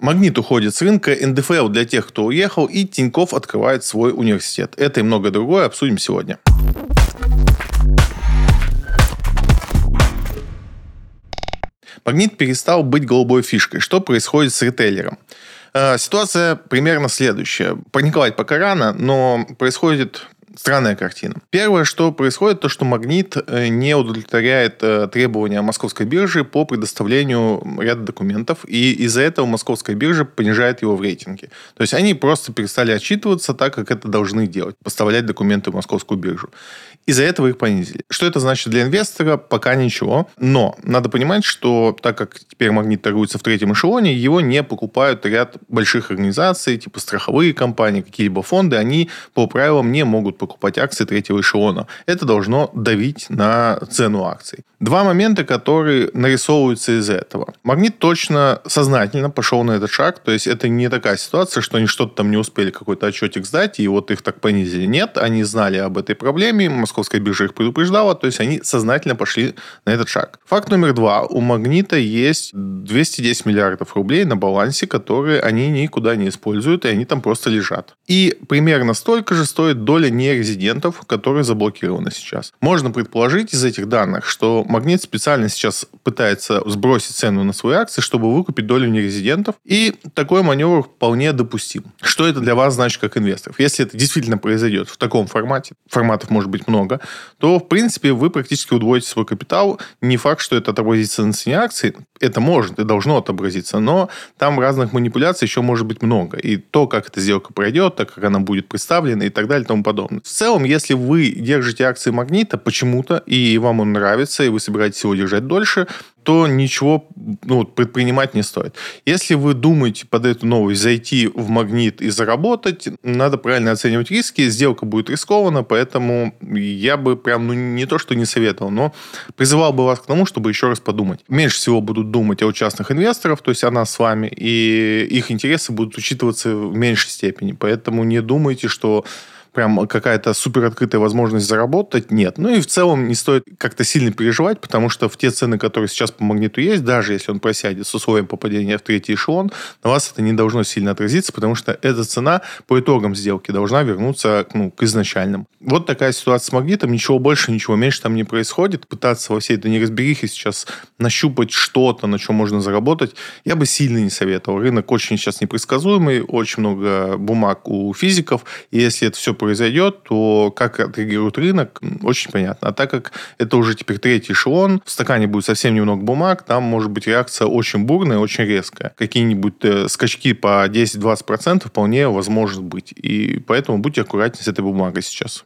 Магнит уходит с рынка, НДФЛ для тех, кто уехал, и Тиньков открывает свой университет. Это и многое другое обсудим сегодня. Магнит перестал быть голубой фишкой. Что происходит с ритейлером? Э, ситуация примерно следующая. Паниковать пока рано, но происходит странная картина. Первое, что происходит, то, что «Магнит» э, не удовлетворяет э, требования московской биржи по предоставлению ряда документов, и из-за этого московская биржа понижает его в рейтинге. То есть они просто перестали отчитываться так, как это должны делать, поставлять документы в московскую биржу. Из-за этого их понизили. Что это значит для инвестора? Пока ничего. Но надо понимать, что так как теперь магнит торгуется в третьем эшелоне, его не покупают ряд больших организаций, типа страховые компании, какие-либо фонды. Они по правилам не могут покупать акции третьего эшелона. Это должно давить на цену акций. Два момента, которые нарисовываются из этого. Магнит точно сознательно пошел на этот шаг. То есть это не такая ситуация, что они что-то там не успели какой-то отчетик сдать, и вот их так понизили. Нет, они знали об этой проблеме. Московская биржа их предупреждала, то есть они сознательно пошли на этот шаг. Факт номер два. У Магнита есть 210 миллиардов рублей на балансе, которые они никуда не используют, и они там просто лежат. И примерно столько же стоит доля нерезидентов, которые заблокированы сейчас. Можно предположить из этих данных, что Магнит специально сейчас пытается сбросить цену на свои акции, чтобы выкупить долю нерезидентов, и такой маневр вполне допустим. Что это для вас значит как инвесторов? Если это действительно произойдет в таком формате, форматов может быть много, то, в принципе, вы практически удвоите свой капитал. Не факт, что это отобразится на цене акций. Это может и должно отобразиться, но там разных манипуляций еще может быть много. И то, как эта сделка пройдет, так как она будет представлена и так далее и тому подобное. В целом, если вы держите акции Магнита почему-то, и вам он нравится, и вы собираетесь его держать дольше, то ничего ну, предпринимать не стоит. Если вы думаете под эту новость зайти в магнит и заработать, надо правильно оценивать риски. Сделка будет рискована, поэтому я бы прям ну, не то, что не советовал, но призывал бы вас к тому, чтобы еще раз подумать. Меньше всего будут думать о частных инвесторов, то есть о нас с вами, и их интересы будут учитываться в меньшей степени. Поэтому не думайте, что прям какая-то супер открытая возможность заработать, нет. Ну и в целом не стоит как-то сильно переживать, потому что в те цены, которые сейчас по магниту есть, даже если он просядет с условием попадения в третий эшелон, на вас это не должно сильно отразиться, потому что эта цена по итогам сделки должна вернуться ну, к изначальным. Вот такая ситуация с магнитом, ничего больше, ничего меньше там не происходит. Пытаться во всей этой неразберихе сейчас нащупать что-то, на чем можно заработать, я бы сильно не советовал. Рынок очень сейчас непредсказуемый, очень много бумаг у физиков, и если это все произойдет, то как отреагирует рынок, очень понятно. А так как это уже теперь третий эшелон, в стакане будет совсем немного бумаг, там может быть реакция очень бурная, очень резкая. Какие-нибудь э, скачки по 10-20% вполне возможно быть. И поэтому будьте аккуратнее с этой бумагой сейчас.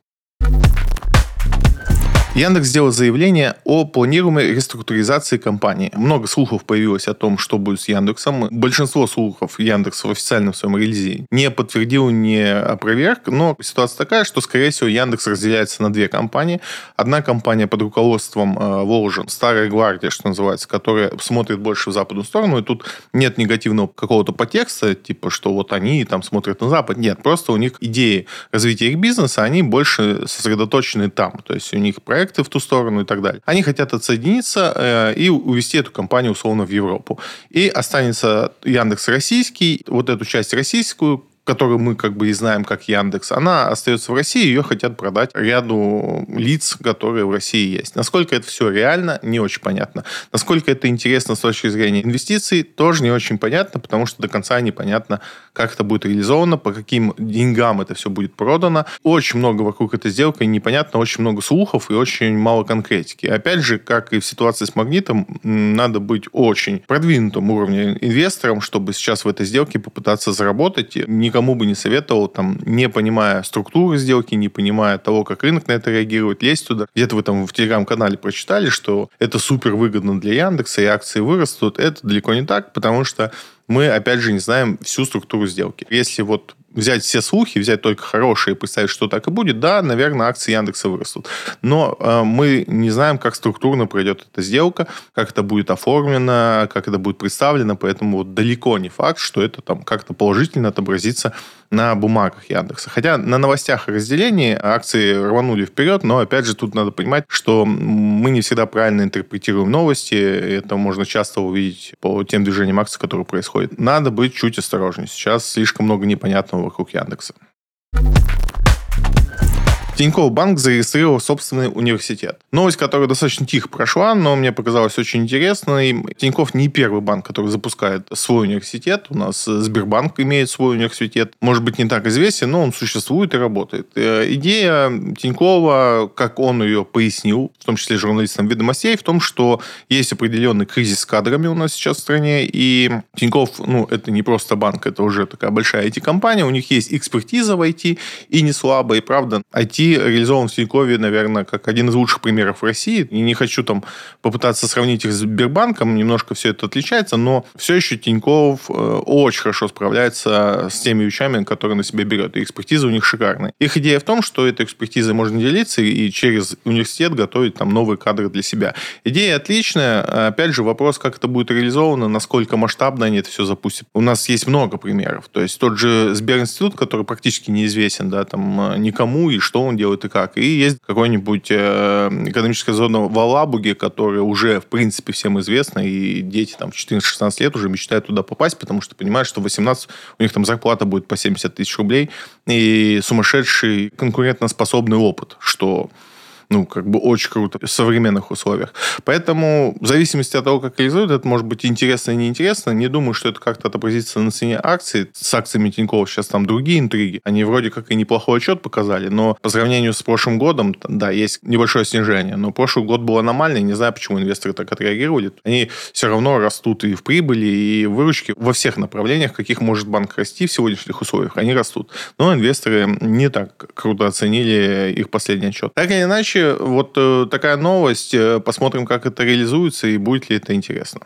Яндекс сделал заявление о планируемой реструктуризации компании. Много слухов появилось о том, что будет с Яндексом. Большинство слухов Яндекс в официальном своем релизе не подтвердил, не опроверг, но ситуация такая, что, скорее всего, Яндекс разделяется на две компании. Одна компания под руководством э, Волжин, Старая Гвардия, что называется, которая смотрит больше в западную сторону, и тут нет негативного какого-то подтекста, типа, что вот они там смотрят на Запад. Нет, просто у них идеи развития их бизнеса, они больше сосредоточены там. То есть у них проект проекты в ту сторону и так далее. Они хотят отсоединиться э, и увести эту компанию условно в Европу. И останется Яндекс российский, вот эту часть российскую, которую мы как бы и знаем как Яндекс, она остается в России, ее хотят продать ряду лиц, которые в России есть. Насколько это все реально, не очень понятно. Насколько это интересно с точки зрения инвестиций, тоже не очень понятно, потому что до конца непонятно, как это будет реализовано, по каким деньгам это все будет продано. Очень много вокруг этой сделки непонятно, очень много слухов и очень мало конкретики. Опять же, как и в ситуации с магнитом, надо быть очень продвинутым уровнем инвестором, чтобы сейчас в этой сделке попытаться заработать. Не никому бы не советовал, там, не понимая структуры сделки, не понимая того, как рынок на это реагирует, лезть туда. Где-то вы там в телеграм-канале прочитали, что это супер выгодно для Яндекса, и акции вырастут. Это далеко не так, потому что мы, опять же, не знаем всю структуру сделки. Если вот взять все слухи, взять только хорошие и представить, что так и будет, да, наверное, акции Яндекса вырастут. Но э, мы не знаем, как структурно пройдет эта сделка, как это будет оформлено, как это будет представлено, поэтому вот далеко не факт, что это там как-то положительно отобразится на бумагах Яндекса. Хотя на новостях о разделении акции рванули вперед, но опять же тут надо понимать, что мы не всегда правильно интерпретируем новости. Это можно часто увидеть по тем движениям акций, которые происходят. Надо быть чуть осторожнее. Сейчас слишком много непонятного вокруг Яндекса. Тинькофф Банк зарегистрировал собственный университет. Новость, которая достаточно тихо прошла, но мне показалась очень интересной. Тинькофф не первый банк, который запускает свой университет. У нас Сбербанк имеет свой университет. Может быть, не так известен, но он существует и работает. Э, идея Тинькова, как он ее пояснил, в том числе журналистам ведомостей, в том, что есть определенный кризис с кадрами у нас сейчас в стране, и Тинькофф, ну, это не просто банк, это уже такая большая IT-компания, у них есть экспертиза в IT, и не слабая, и правда, IT реализован в Тинькове, наверное, как один из лучших примеров в России. И не хочу там попытаться сравнить их с Сбербанком, немножко все это отличается, но все еще Тиньков э, очень хорошо справляется с теми вещами, которые на себя берет. И экспертиза у них шикарная. Их идея в том, что этой экспертизой можно делиться и через университет готовить там новые кадры для себя. Идея отличная. Опять же, вопрос, как это будет реализовано, насколько масштабно они это все запустят. У нас есть много примеров. То есть тот же Сберинститут, который практически неизвестен да, там, э, никому и что он делают и как. И есть какой-нибудь э, экономическая зона в Алабуге, которая уже, в принципе, всем известна, и дети там в 14-16 лет уже мечтают туда попасть, потому что понимают, что в 18 у них там зарплата будет по 70 тысяч рублей, и сумасшедший конкурентоспособный опыт, что ну, как бы очень круто в современных условиях. Поэтому в зависимости от того, как реализуют, это может быть интересно и неинтересно. Не думаю, что это как-то отобразится на цене акций. С акциями Тинькофф сейчас там другие интриги. Они вроде как и неплохой отчет показали, но по сравнению с прошлым годом, да, есть небольшое снижение. Но прошлый год был аномальный. Не знаю, почему инвесторы так отреагировали. Они все равно растут и в прибыли, и в выручке во всех направлениях, каких может банк расти в сегодняшних условиях. Они растут. Но инвесторы не так круто оценили их последний отчет. Так или иначе, вот э, такая новость. Э, посмотрим, как это реализуется и будет ли это интересно.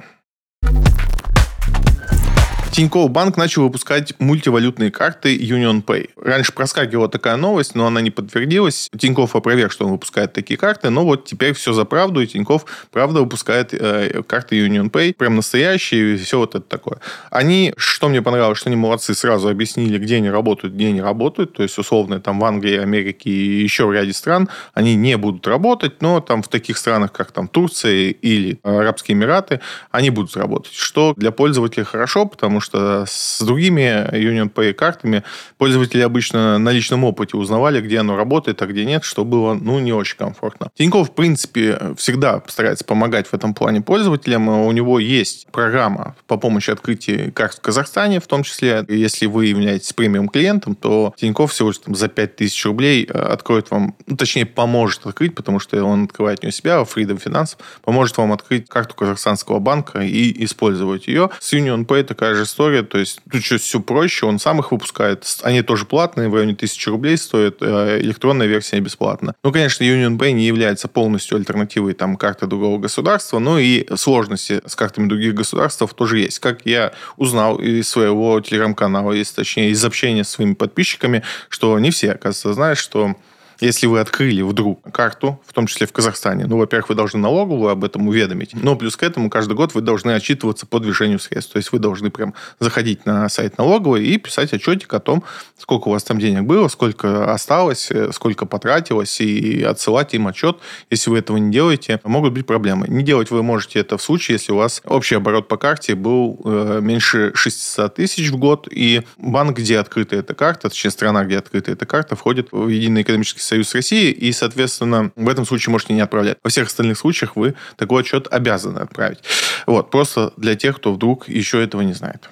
Тинькофф Банк начал выпускать мультивалютные карты Union Pay. Раньше проскакивала такая новость, но она не подтвердилась. Тинькофф опроверг, что он выпускает такие карты, но вот теперь все за правду, и Тинькофф правда выпускает э, карты Union Pay, прям настоящие, и все вот это такое. Они, что мне понравилось, что они молодцы, сразу объяснили, где они работают, где они работают, то есть, условно, там в Англии, Америке и еще в ряде стран они не будут работать, но там в таких странах, как там Турция или Арабские Эмираты, они будут работать, что для пользователей хорошо, потому что что с другими Union Pay картами пользователи обычно на личном опыте узнавали, где оно работает, а где нет, что было, ну, не очень комфортно. Тинькофф, в принципе, всегда старается помогать в этом плане пользователям. У него есть программа по помощи открытия карт в Казахстане, в том числе, если вы являетесь премиум клиентом, то Тинькофф всего лишь там, за 5000 рублей э, откроет вам, ну, точнее, поможет открыть, потому что он открывает не у себя, а Freedom Finance, поможет вам открыть карту казахстанского банка и использовать ее. С Union Pay такая же история. То есть тут сейчас все проще, он сам их выпускает. Они тоже платные, в районе 1000 рублей стоят. Э, электронная версия бесплатна. Ну, конечно, Union Pay не является полностью альтернативой там карты другого государства, но и сложности с картами других государств тоже есть. Как я узнал из своего телеграм-канала, если точнее из общения с своими подписчиками, что не все, оказывается, знают, что если вы открыли вдруг карту, в том числе в Казахстане, ну, во-первых, вы должны налоговую об этом уведомить, но плюс к этому каждый год вы должны отчитываться по движению средств. То есть вы должны прям заходить на сайт налоговой и писать отчетик о том, сколько у вас там денег было, сколько осталось, э, сколько потратилось, и отсылать им отчет. Если вы этого не делаете, могут быть проблемы. Не делать вы можете это в случае, если у вас общий оборот по карте был э, меньше 600 тысяч в год, и банк, где открыта эта карта, точнее, страна, где открыта эта карта, входит в единый экономический Союз России, и, соответственно, в этом случае можете не отправлять. Во всех остальных случаях вы такой отчет обязаны отправить. Вот, просто для тех, кто вдруг еще этого не знает.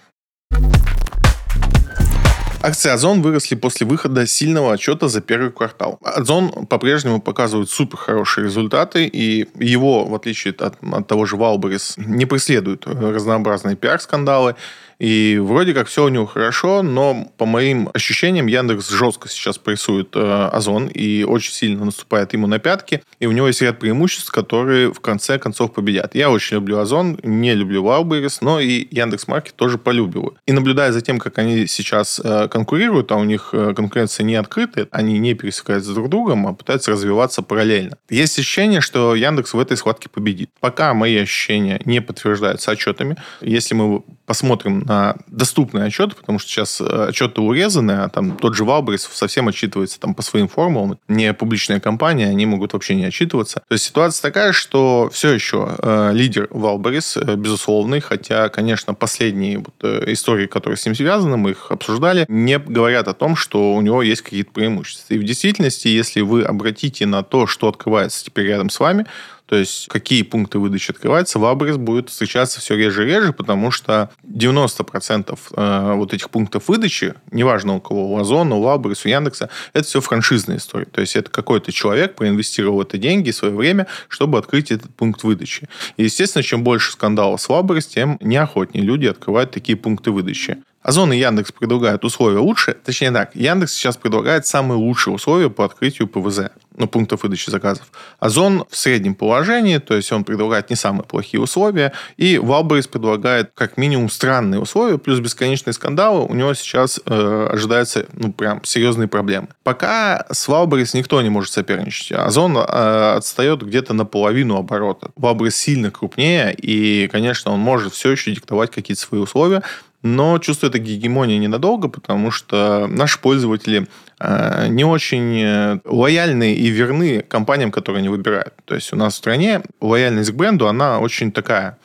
Акции Озон выросли после выхода сильного отчета за первый квартал. Озон по-прежнему показывает супер хорошие результаты, и его, в отличие от, от того же Валберис, не преследуют разнообразные пиар-скандалы. И вроде как все у него хорошо, но по моим ощущениям Яндекс жестко сейчас прессует э, Озон и очень сильно наступает ему на пятки. И у него есть ряд преимуществ, которые в конце концов победят. Я очень люблю Озон, не люблю Wildberries, но и Яндекс Маркет тоже полюбиваю. И наблюдая за тем, как они сейчас э, конкурируют, а у них э, конкуренция не открытая, они не пересекаются друг с другом, а пытаются развиваться параллельно. Есть ощущение, что Яндекс в этой схватке победит. Пока мои ощущения не подтверждаются отчетами. Если мы посмотрим на доступные отчеты, потому что сейчас э, отчеты урезаны, а там тот же Валбрис совсем отчитывается там по своим формулам. Не публичная компания, они могут вообще не отчитываться. То есть ситуация такая, что все еще э, лидер Валбрис, э, безусловный, хотя, конечно, последние вот, э, истории, которые с ним связаны, мы их обсуждали, не говорят о том, что у него есть какие-то преимущества. И в действительности, если вы обратите на то, что открывается теперь рядом с вами, то есть какие пункты выдачи открываются, Вабрис будет встречаться все реже и реже, потому что 90% э, вот этих пунктов выдачи, неважно у кого, у Озона, у Вабрис, у Яндекса, это все франшизная история. То есть это какой-то человек проинвестировал это деньги, свое время, чтобы открыть этот пункт выдачи. И, естественно, чем больше скандалов с Вабрис, тем неохотнее люди открывают такие пункты выдачи. Озон и Яндекс предлагают условия лучше. Точнее так, Яндекс сейчас предлагает самые лучшие условия по открытию ПВЗ ну, пунктов выдачи заказов. Озон в среднем положении, то есть он предлагает не самые плохие условия, и Валберис предлагает как минимум странные условия, плюс бесконечные скандалы, у него сейчас э, ожидаются, ну, прям серьезные проблемы. Пока с Валберис никто не может соперничать. Озон э, отстает где-то на половину оборота. Валберис сильно крупнее, и, конечно, он может все еще диктовать какие-то свои условия, но чувствую это гегемония ненадолго, потому что наши пользователи э, не очень э, лояльны и верны компаниям, которые они выбирают. То есть у нас в стране лояльность к бренду, она очень такая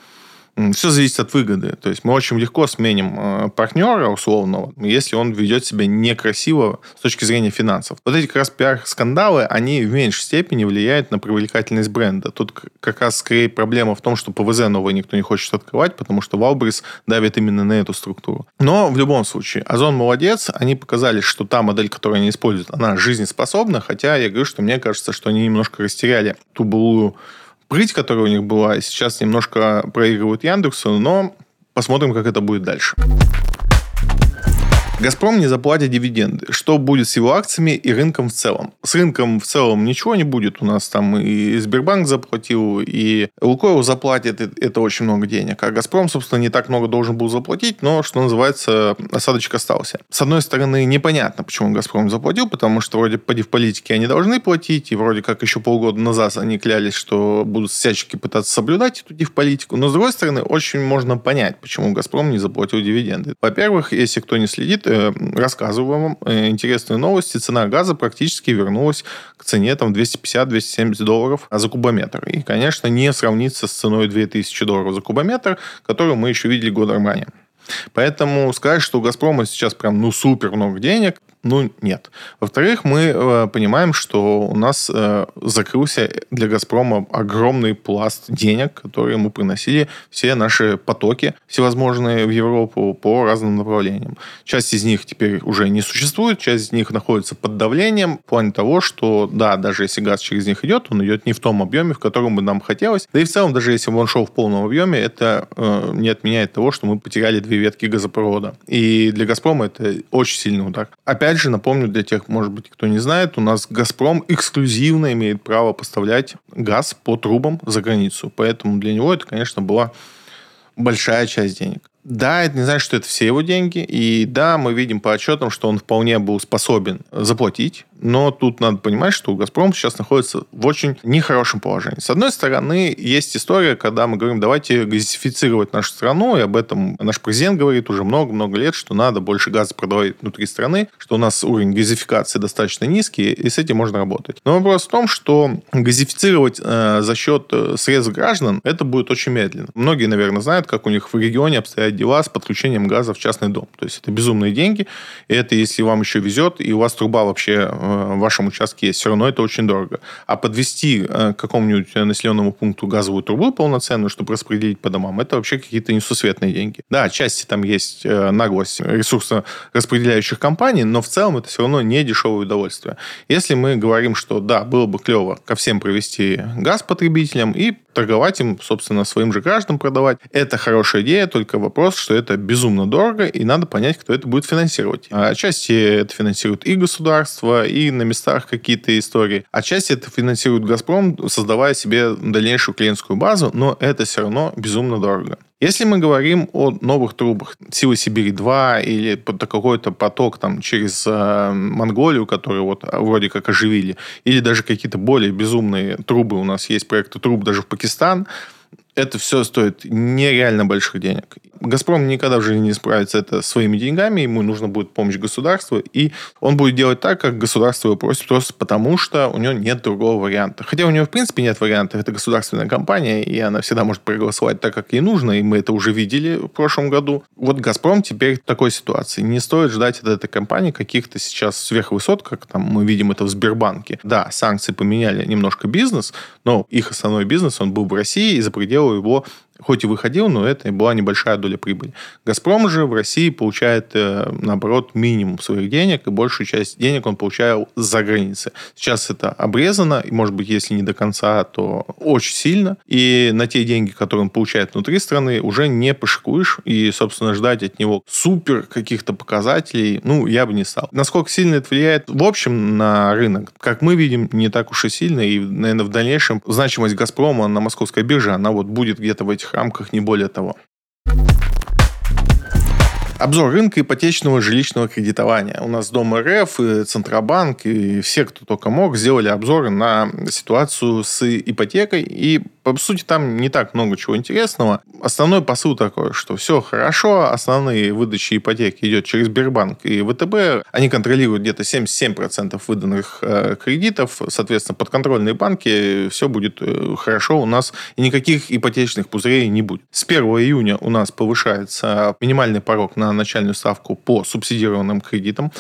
все зависит от выгоды. То есть мы очень легко сменим э, партнера условного, если он ведет себя некрасиво с точки зрения финансов. Вот эти как раз пиар-скандалы, они в меньшей степени влияют на привлекательность бренда. Тут как раз скорее проблема в том, что ПВЗ новое никто не хочет открывать, потому что Валбрис давит именно на эту структуру. Но в любом случае, Озон молодец, они показали, что та модель, которую они используют, она жизнеспособна, хотя я говорю, что мне кажется, что они немножко растеряли ту былую прыть, которая у них была, сейчас немножко проигрывают Яндексу, но посмотрим, как это будет дальше. Газпром не заплатит дивиденды. Что будет с его акциями и рынком в целом? С рынком в целом ничего не будет. У нас там и Сбербанк заплатил, и Лукойл заплатит. Это очень много денег. А Газпром, собственно, не так много должен был заплатить, но, что называется, осадочек остался. С одной стороны, непонятно, почему Газпром заплатил, потому что вроде поди в политике они должны платить, и вроде как еще полгода назад они клялись, что будут всячески пытаться соблюдать эту политику. Но, с другой стороны, очень можно понять, почему Газпром не заплатил дивиденды. Во-первых, если кто не следит, рассказываю вам э, интересные новости. Цена газа практически вернулась к цене там 250-270 долларов за кубометр. И, конечно, не сравнится с ценой 2000 долларов за кубометр, которую мы еще видели годом ранее. Поэтому сказать, что у «Газпрома» сейчас прям ну супер много денег, ну, нет. Во-вторых, мы э, понимаем, что у нас э, закрылся для «Газпрома» огромный пласт денег, которые мы приносили все наши потоки всевозможные в Европу по разным направлениям. Часть из них теперь уже не существует, часть из них находится под давлением в плане того, что, да, даже если газ через них идет, он идет не в том объеме, в котором бы нам хотелось. Да и в целом, даже если он шел в полном объеме, это э, не отменяет того, что мы потеряли две ветки газопровода. И для «Газпрома» это очень сильный удар. Опять опять же, напомню для тех, может быть, кто не знает, у нас «Газпром» эксклюзивно имеет право поставлять газ по трубам за границу. Поэтому для него это, конечно, была большая часть денег. Да, это не значит, что это все его деньги. И да, мы видим по отчетам, что он вполне был способен заплатить но тут надо понимать, что «Газпром» сейчас находится в очень нехорошем положении. С одной стороны, есть история, когда мы говорим, давайте газифицировать нашу страну, и об этом наш президент говорит уже много-много лет, что надо больше газа продавать внутри страны, что у нас уровень газификации достаточно низкий, и с этим можно работать. Но вопрос в том, что газифицировать э, за счет э, средств граждан, это будет очень медленно. Многие, наверное, знают, как у них в регионе обстоят дела с подключением газа в частный дом. То есть это безумные деньги, и это если вам еще везет, и у вас труба вообще э, вашем участке есть. Все равно это очень дорого. А подвести к какому-нибудь населенному пункту газовую трубу полноценную, чтобы распределить по домам, это вообще какие-то несусветные деньги. Да, отчасти там есть наглость ресурсораспределяющих компаний, но в целом это все равно не дешевое удовольствие. Если мы говорим, что да, было бы клево ко всем провести газ потребителям и торговать им, собственно, своим же гражданам продавать. Это хорошая идея, только вопрос, что это безумно дорого, и надо понять, кто это будет финансировать. Отчасти это финансирует и государство, и на местах какие-то истории. Отчасти это финансирует «Газпром», создавая себе дальнейшую клиентскую базу, но это все равно безумно дорого. Если мы говорим о новых трубах Силы Сибири-2 или какой-то поток там через э, Монголию, который вот вроде как оживили, или даже какие-то более безумные трубы, у нас есть проекты труб даже в Пакистан, это все стоит нереально больших денег. «Газпром» никогда в жизни не справится это своими деньгами, ему нужно будет помощь государства, и он будет делать так, как государство его просит, просто потому что у него нет другого варианта. Хотя у него, в принципе, нет варианта. Это государственная компания, и она всегда может проголосовать так, как ей нужно, и мы это уже видели в прошлом году. Вот «Газпром» теперь в такой ситуации. Не стоит ждать от этой компании каких-то сейчас сверхвысот, как там мы видим это в Сбербанке. Да, санкции поменяли немножко бизнес, но их основной бизнес, он был в России, и за пределы его хоть и выходил, но это была небольшая доля прибыли. «Газпром» же в России получает, э, наоборот, минимум своих денег, и большую часть денег он получал за границей. Сейчас это обрезано, и, может быть, если не до конца, то очень сильно. И на те деньги, которые он получает внутри страны, уже не пошикуешь, и, собственно, ждать от него супер каких-то показателей, ну, я бы не стал. Насколько сильно это влияет, в общем, на рынок, как мы видим, не так уж и сильно, и, наверное, в дальнейшем значимость «Газпрома» на московской бирже, она вот будет где-то в этих этих рамках, не более того. Обзор рынка ипотечного жилищного кредитования. У нас Дом РФ, и Центробанк, и все, кто только мог, сделали обзоры на ситуацию с ипотекой. И, по сути, там не так много чего интересного. Основной посыл такой, что все хорошо, основные выдачи ипотеки идет через Сбербанк и ВТБ. Они контролируют где-то 77% выданных э, кредитов. Соответственно, подконтрольные банки, все будет э, хорошо у нас. И никаких ипотечных пузырей не будет. С 1 июня у нас повышается минимальный порог на начальную ставку по субсидированным кредитам.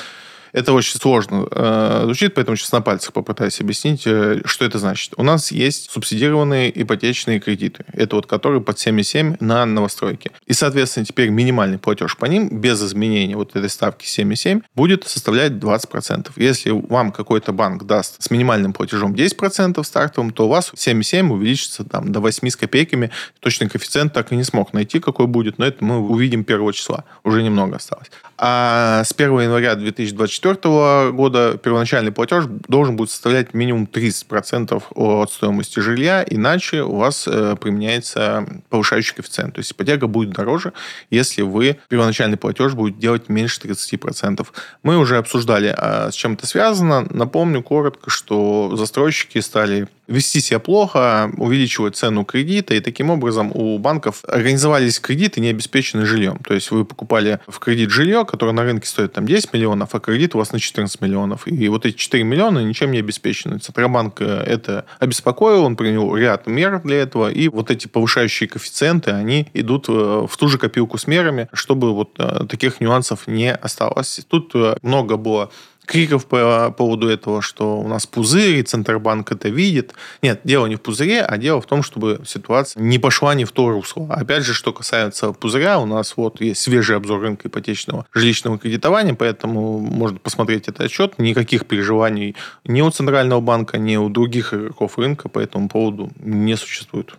Это очень сложно э, звучит, поэтому сейчас на пальцах попытаюсь объяснить, э, что это значит. У нас есть субсидированные ипотечные кредиты. Это вот которые под 7,7 на новостройки. И, соответственно, теперь минимальный платеж по ним без изменения вот этой ставки 7,7 будет составлять 20%. Если вам какой-то банк даст с минимальным платежом 10% стартовым, то у вас 7,7 увеличится там, до 8 с копейками. Точный коэффициент так и не смог найти, какой будет, но это мы увидим 1 числа. Уже немного осталось. А с 1 января 2024 2024 года первоначальный платеж должен будет составлять минимум 30% от стоимости жилья, иначе у вас э, применяется повышающий коэффициент. То есть ипотека будет дороже, если вы первоначальный платеж будет делать меньше 30%. Мы уже обсуждали, а с чем это связано. Напомню коротко, что застройщики стали вести себя плохо, увеличивать цену кредита, и таким образом у банков организовались кредиты, не обеспеченные жильем. То есть вы покупали в кредит жилье, которое на рынке стоит там 10 миллионов, а кредит у вас на 14 миллионов. И вот эти 4 миллиона ничем не обеспечены. Центробанк э, это обеспокоил, он принял ряд мер для этого, и вот эти повышающие коэффициенты, они идут э, в ту же копилку с мерами, чтобы вот э, таких нюансов не осталось. Тут много было криков по поводу этого, что у нас пузырь, и Центробанк это видит. Нет, дело не в пузыре, а дело в том, чтобы ситуация не пошла не в то русло. Опять же, что касается пузыря, у нас вот есть свежий обзор рынка ипотечного жилищного кредитования, поэтому можно посмотреть этот отчет. Никаких переживаний ни у Центрального банка, ни у других игроков рынка по этому поводу не существует.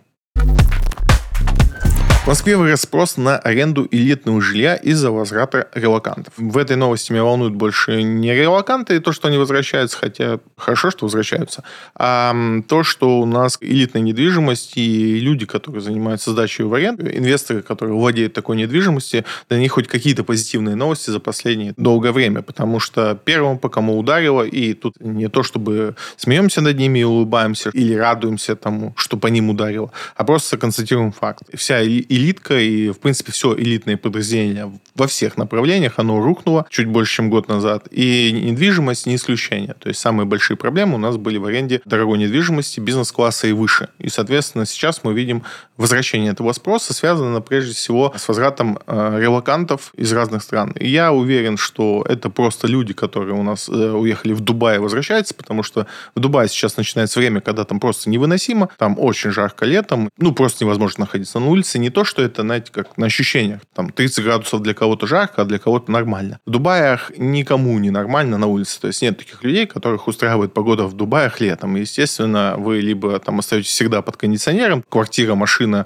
В Москве вырос спрос на аренду элитного жилья из-за возврата релакантов. В этой новости меня волнуют больше не релаканты и то, что они возвращаются, хотя хорошо, что возвращаются, а то, что у нас элитная недвижимость и люди, которые занимаются сдачей в аренду, инвесторы, которые владеют такой недвижимостью, для них хоть какие-то позитивные новости за последнее долгое время, потому что первым, по кому ударило, и тут не то, чтобы смеемся над ними и улыбаемся или радуемся тому, что по ним ударило, а просто констатируем факт. Вся элитка и, в принципе, все элитное подразделение во всех направлениях, оно рухнуло чуть больше, чем год назад. И недвижимость не исключение. То есть самые большие проблемы у нас были в аренде дорогой недвижимости бизнес-класса и выше. И, соответственно, сейчас мы видим возвращение этого спроса, связано прежде всего с возвратом э, релакантов из разных стран. И я уверен, что это просто люди, которые у нас э, уехали в Дубай возвращаются, потому что в Дубае сейчас начинается время, когда там просто невыносимо, там очень жарко летом, ну, просто невозможно находиться на улице. Не то, что это, знаете, как на ощущениях. Там 30 градусов для кого-то жарко, а для кого-то нормально. В Дубаях никому не нормально на улице. То есть нет таких людей, которых устраивает погода в Дубаях летом. Естественно, вы либо там остаетесь всегда под кондиционером, квартира, машина,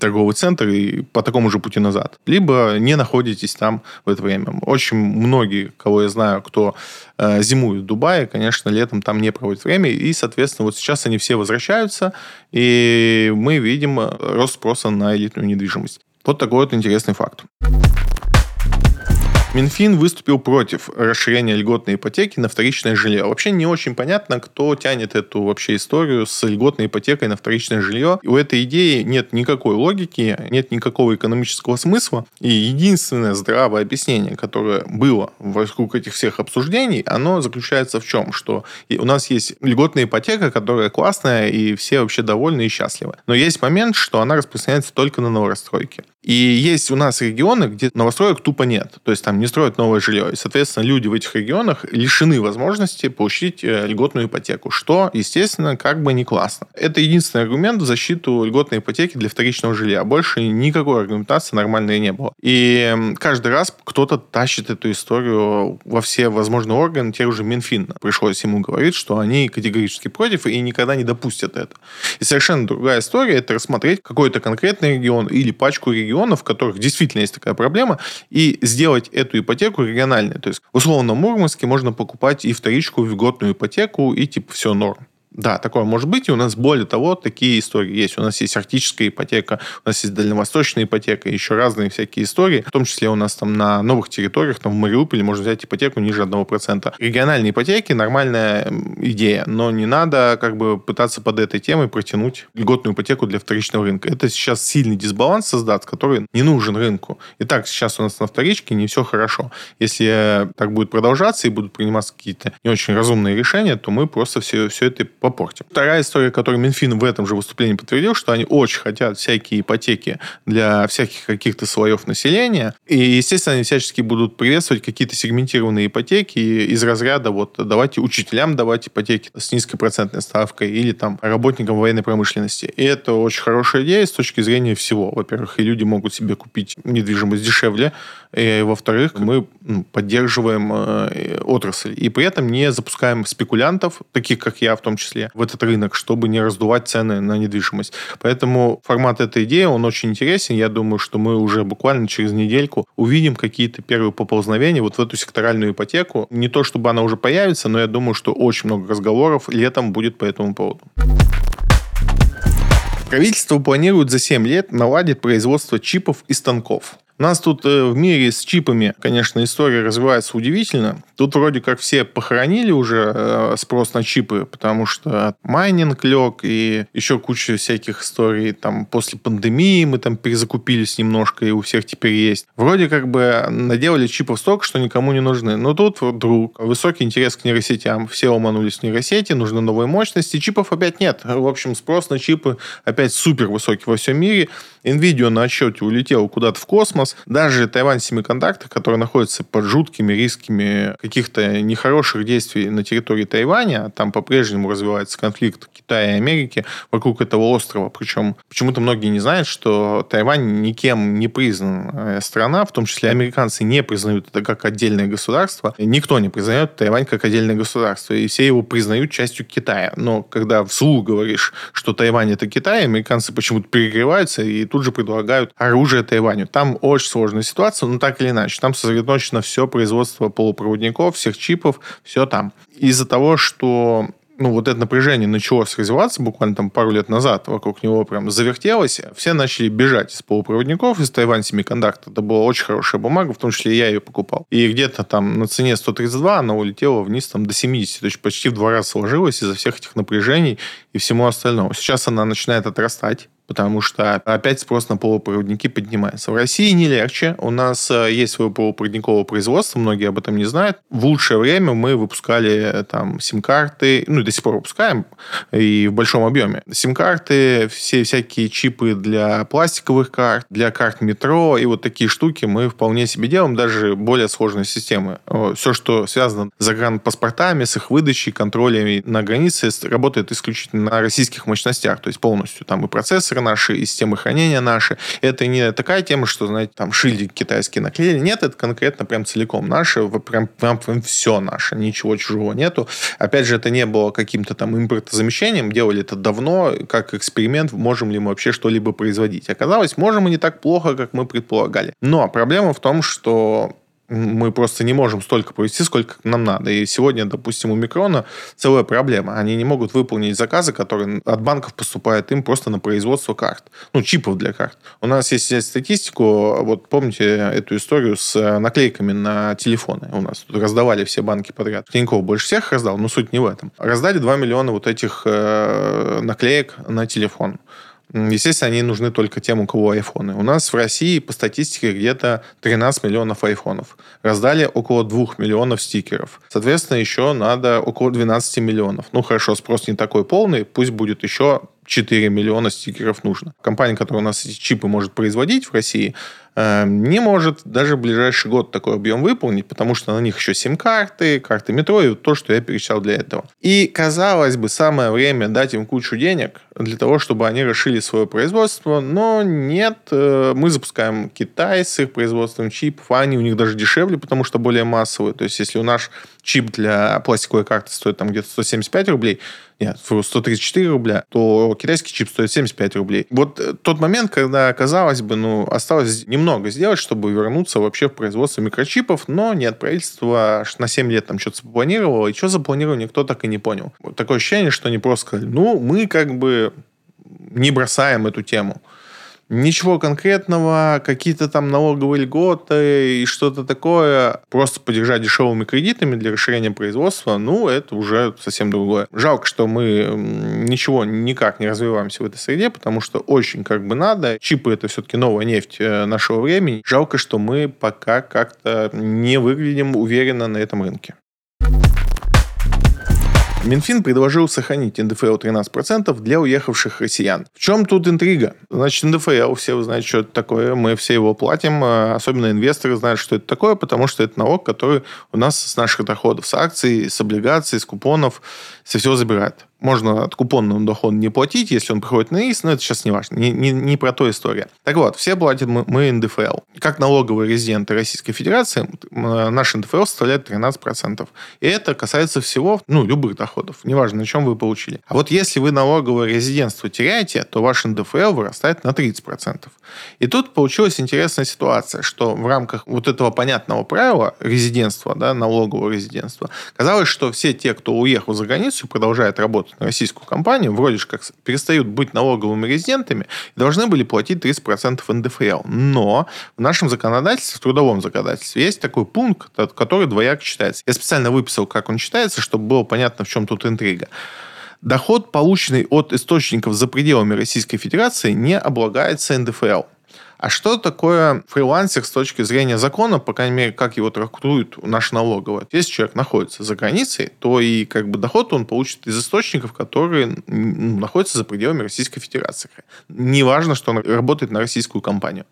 торговый центр и по такому же пути назад. Либо не находитесь там в это время. Очень многие, кого я знаю, кто э, зимует в Дубае, конечно, летом там не проводят время. И, соответственно, вот сейчас они все возвращаются, и мы видим э, рост спроса на элитную недвижимость. Вот такой вот интересный факт. Минфин выступил против расширения льготной ипотеки на вторичное жилье. Вообще не очень понятно, кто тянет эту вообще историю с льготной ипотекой на вторичное жилье. У этой идеи нет никакой логики, нет никакого экономического смысла. И единственное здравое объяснение, которое было вокруг этих всех обсуждений, оно заключается в чем? Что у нас есть льготная ипотека, которая классная, и все вообще довольны и счастливы. Но есть момент, что она распространяется только на новостройки. И есть у нас регионы, где новостроек тупо нет. То есть там не строят новое жилье. И, соответственно, люди в этих регионах лишены возможности получить э, льготную ипотеку, что, естественно, как бы не классно. Это единственный аргумент в защиту льготной ипотеки для вторичного жилья. Больше никакой аргументации нормальной не было. И каждый раз кто-то тащит эту историю во все возможные органы, те уже Минфин. Пришлось ему говорить, что они категорически против и никогда не допустят это. И совершенно другая история – это рассмотреть какой-то конкретный регион или пачку регионов, регионов, в которых действительно есть такая проблема, и сделать эту ипотеку региональной. То есть, условно, в Мурманске можно покупать и вторичку, и льготную ипотеку, и типа все норм. Да, такое может быть. И у нас, более того, такие истории есть. У нас есть арктическая ипотека, у нас есть дальневосточная ипотека, еще разные всякие истории. В том числе у нас там на новых территориях, там в Мариуполе можно взять ипотеку ниже 1%. Региональные ипотеки – нормальная идея, но не надо как бы пытаться под этой темой протянуть льготную ипотеку для вторичного рынка. Это сейчас сильный дисбаланс создаст, который не нужен рынку. Итак, сейчас у нас на вторичке не все хорошо. Если так будет продолжаться и будут приниматься какие-то не очень разумные решения, то мы просто все, все это попортим. Вторая история, которую Минфин в этом же выступлении подтвердил, что они очень хотят всякие ипотеки для всяких каких-то слоев населения. И, естественно, они всячески будут приветствовать какие-то сегментированные ипотеки из разряда вот давайте учителям давать ипотеки с низкой процентной ставкой или там работникам военной промышленности. И это очень хорошая идея с точки зрения всего. Во-первых, и люди могут себе купить недвижимость дешевле, и, во-вторых, мы ну, поддерживаем э, отрасль. И при этом не запускаем спекулянтов, таких как я в том числе, в этот рынок, чтобы не раздувать цены на недвижимость. Поэтому формат этой идеи, он очень интересен. Я думаю, что мы уже буквально через недельку увидим какие-то первые поползновения вот в эту секторальную ипотеку. Не то, чтобы она уже появится, но я думаю, что очень много разговоров летом будет по этому поводу. Правительство планирует за 7 лет наладить производство чипов и станков. У нас тут э, в мире с чипами, конечно, история развивается удивительно. Тут вроде как все похоронили уже э, спрос на чипы, потому что майнинг лег и еще куча всяких историй. Там после пандемии мы там перезакупились немножко, и у всех теперь есть. Вроде как бы наделали чипов столько, что никому не нужны. Но тут вдруг высокий интерес к нейросетям. Все уманулись в нейросети, нужны новые мощности. Чипов опять нет. В общем, спрос на чипы опять супер высокий во всем мире. Nvidia на отчете улетел куда-то в космос. Даже Тайвань Семикондактор, который находится под жуткими рисками каких-то нехороших действий на территории Тайваня, там по-прежнему развивается конфликт Китая и Америки вокруг этого острова. Причем почему-то многие не знают, что Тайвань никем не признанная страна, в том числе американцы не признают это как отдельное государство. Никто не признает Тайвань как отдельное государство, и все его признают частью Китая. Но когда вслух говоришь, что Тайвань это Китай, американцы почему-то перегреваются и тут же предлагают оружие Тайваню. Там очень сложная ситуация, но так или иначе. Там сосредоточено все производство полупроводников, всех чипов, все там. Из-за того, что ну, вот это напряжение началось развиваться буквально там пару лет назад, вокруг него прям завертелось, все начали бежать из полупроводников, из Тайвань Семикондактор. Это была очень хорошая бумага, в том числе я ее покупал. И где-то там на цене 132 она улетела вниз там до 70, то есть почти в два раза сложилась из-за всех этих напряжений и всему остальному. Сейчас она начинает отрастать, потому что опять спрос на полупроводники поднимается. В России не легче. У нас э, есть свое полупроводниковое производство, многие об этом не знают. В лучшее время мы выпускали э, там сим-карты, ну и до сих пор выпускаем, и в большом объеме. Сим-карты, все всякие чипы для пластиковых карт, для карт метро, и вот такие штуки мы вполне себе делаем, даже более сложные системы. Все, что связано с загранпаспортами, с их выдачей, контролями на границе, работает исключительно на российских мощностях, то есть полностью там и процессоры наши, и системы хранения наши. Это не такая тема, что, знаете, там шильдик китайский наклеили. Нет, это конкретно прям целиком наше, прям, прям, прям все наше, ничего чужого нету. Опять же, это не было каким-то там импортозамещением, делали это давно, как эксперимент, можем ли мы вообще что-либо производить. Оказалось, можем и не так плохо, как мы предполагали. Но проблема в том, что мы просто не можем столько провести, сколько нам надо. И сегодня, допустим, у Микрона целая проблема. Они не могут выполнить заказы, которые от банков поступают им просто на производство карт. Ну, чипов для карт. У нас есть взять статистику, вот помните эту историю с э, наклейками на телефоны? У нас тут раздавали все банки подряд. Тинькофф больше всех раздал, но суть не в этом. Раздали 2 миллиона вот этих э, наклеек на телефон. Естественно, они нужны только тем, у кого айфоны. У нас в России по статистике где-то 13 миллионов айфонов. Раздали около 2 миллионов стикеров. Соответственно, еще надо около 12 миллионов. Ну, хорошо, спрос не такой полный, пусть будет еще 4 миллиона стикеров нужно. Компания, которая у нас эти чипы может производить в России, э, не может даже в ближайший год такой объем выполнить, потому что на них еще сим-карты, карты метро и то, что я перечислял для этого. И, казалось бы, самое время дать им кучу денег для того, чтобы они расшили свое производство, но нет. Э, мы запускаем Китай с их производством чипов, а они у них даже дешевле, потому что более массовые. То есть, если у нас чип для пластиковой карты стоит там где-то 175 рублей, нет, 134 рубля, то китайский чип стоит 75 рублей. Вот э, тот момент, когда, казалось бы, ну, осталось немного сделать, чтобы вернуться вообще в производство микрочипов, но нет, правительство на 7 лет там что-то запланировало, и что запланировало, никто так и не понял. Вот такое ощущение, что они просто сказали, ну, мы как бы не бросаем эту тему. Ничего конкретного, какие-то там налоговые льготы и что-то такое. Просто поддержать дешевыми кредитами для расширения производства, ну, это уже совсем другое. Жалко, что мы ничего никак не развиваемся в этой среде, потому что очень как бы надо. Чипы — это все-таки новая нефть э, нашего времени. Жалко, что мы пока как-то не выглядим уверенно на этом рынке. Минфин предложил сохранить НДФЛ 13% для уехавших россиян. В чем тут интрига? Значит, НДФЛ, все вы знаете, что это такое, мы все его платим, а особенно инвесторы знают, что это такое, потому что это налог, который у нас с наших доходов, с акций, с облигаций, с купонов, со всего забирает можно от купонного дохода не платить, если он приходит на ИС, но это сейчас не важно, не, не, не про то история. Так вот, все платят мы, мы НДФЛ. Как налоговые резиденты Российской Федерации, наш НДФЛ составляет 13%. И это касается всего, ну, любых доходов, неважно, на чем вы получили. А вот если вы налоговое резидентство теряете, то ваш НДФЛ вырастает на 30%. И тут получилась интересная ситуация, что в рамках вот этого понятного правила резидентства, да, налогового резидентства, казалось, что все те, кто уехал за границу и продолжает работать на российскую компанию, вроде как перестают быть налоговыми резидентами и должны были платить 30% НДФЛ. Но в нашем законодательстве, в трудовом законодательстве, есть такой пункт, который двояко читается. Я специально выписал, как он читается, чтобы было понятно, в чем тут интрига. Доход, полученный от источников за пределами Российской Федерации, не облагается НДФЛ. А что такое фрилансер с точки зрения закона, по крайней мере, как его трактуют наш налоговый? Если человек находится за границей, то и как бы доход он получит из источников, которые ну, находятся за пределами Российской Федерации. Неважно, что он работает на российскую компанию.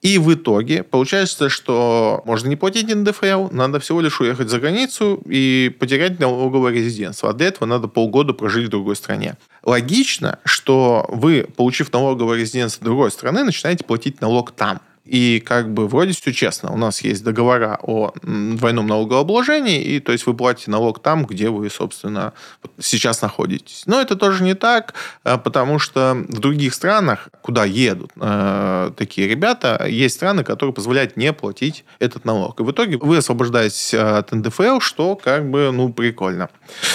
И в итоге получается, что можно не платить НДФЛ, надо всего лишь уехать за границу и потерять налоговое резидентство. А для этого надо полгода прожить в другой стране. Логично, что вы, получив налоговое резидентство другой страны, начинаете платить налог там. И как бы вроде все честно. У нас есть договора о двойном налогообложении, и то есть вы платите налог там, где вы, собственно, сейчас находитесь. Но это тоже не так, э, потому что в других странах, куда едут э, такие ребята, есть страны, которые позволяют не платить этот налог. И в итоге вы освобождаетесь от НДФЛ, что как бы, ну, прикольно.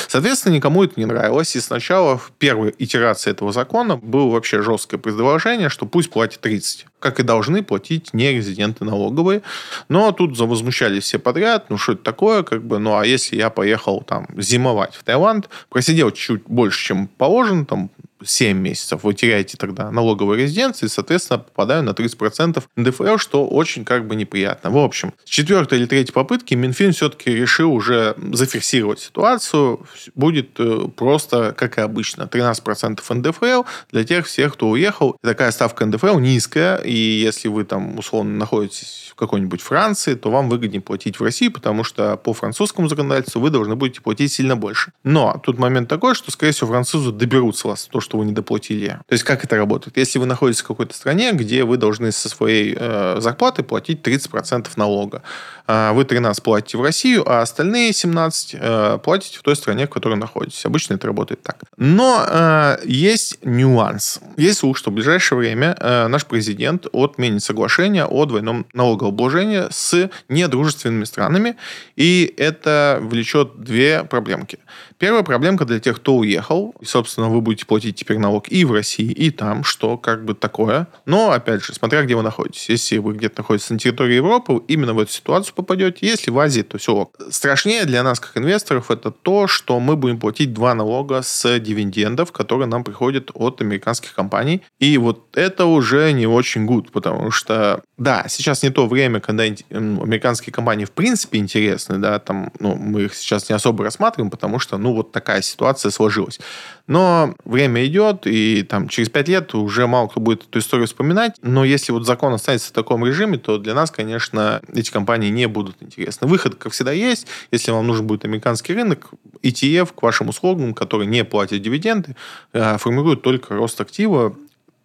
Соответственно, никому это не нравилось. И сначала в первой итерации этого закона было вообще жесткое предложение, что пусть платит 30 как и должны платить не резиденты налоговые. Но тут завозмущались все подряд, ну что это такое, как бы, ну а если я поехал там зимовать в Таиланд, просидел чуть больше, чем положено, там 7 месяцев. Вы теряете тогда налоговые резиденции, соответственно, попадаю на 30% НДФЛ, что очень как бы неприятно. В общем, с четвертой или третьей попытки Минфин все-таки решил уже зафиксировать ситуацию. Будет э, просто, как и обычно, 13% НДФЛ для тех всех, кто уехал. Такая ставка НДФЛ низкая, и если вы там условно находитесь в какой-нибудь Франции, то вам выгоднее платить в России, потому что по французскому законодательству вы должны будете платить сильно больше. Но тут момент такой, что, скорее всего, французы доберутся вас то, что вы не доплатили. То есть, как это работает? Если вы находитесь в какой-то стране, где вы должны со своей э, зарплаты платить 30% налога, а вы 13 платите в Россию, а остальные 17 э, платите в той стране, в которой находитесь. Обычно это работает так. Но э, есть нюанс. Есть слух, что в ближайшее время э, наш президент отменит соглашение о двойном налогообложении с недружественными странами, и это влечет две проблемки. Первая проблемка для тех, кто уехал, и, собственно, вы будете платить теперь налог и в России, и там, что как бы такое. Но, опять же, смотря где вы находитесь. Если вы где-то находитесь на территории Европы, именно в эту ситуацию попадете. Если в Азии, то все Страшнее для нас, как инвесторов, это то, что мы будем платить два налога с дивидендов, которые нам приходят от американских компаний. И вот это уже не очень гуд, потому что, да, сейчас не то время, когда американские компании в принципе интересны, да, там, ну, мы их сейчас не особо рассматриваем, потому что, ну, вот такая ситуация сложилась. Но время идет, и там через пять лет уже мало кто будет эту историю вспоминать. Но если вот закон останется в таком режиме, то для нас, конечно, эти компании не будут интересны. Выход, как всегда, есть. Если вам нужен будет американский рынок, ETF к вашим услугам, который не платит дивиденды, э, формирует только рост актива,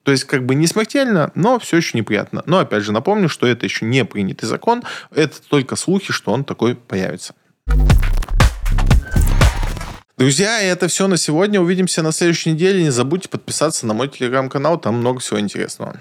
то есть, как бы не смертельно, но все еще неприятно. Но, опять же, напомню, что это еще не принятый закон. Это только слухи, что он такой появится. Друзья, это все на сегодня. Увидимся на следующей неделе. Не забудьте подписаться на мой телеграм-канал, там много всего интересного.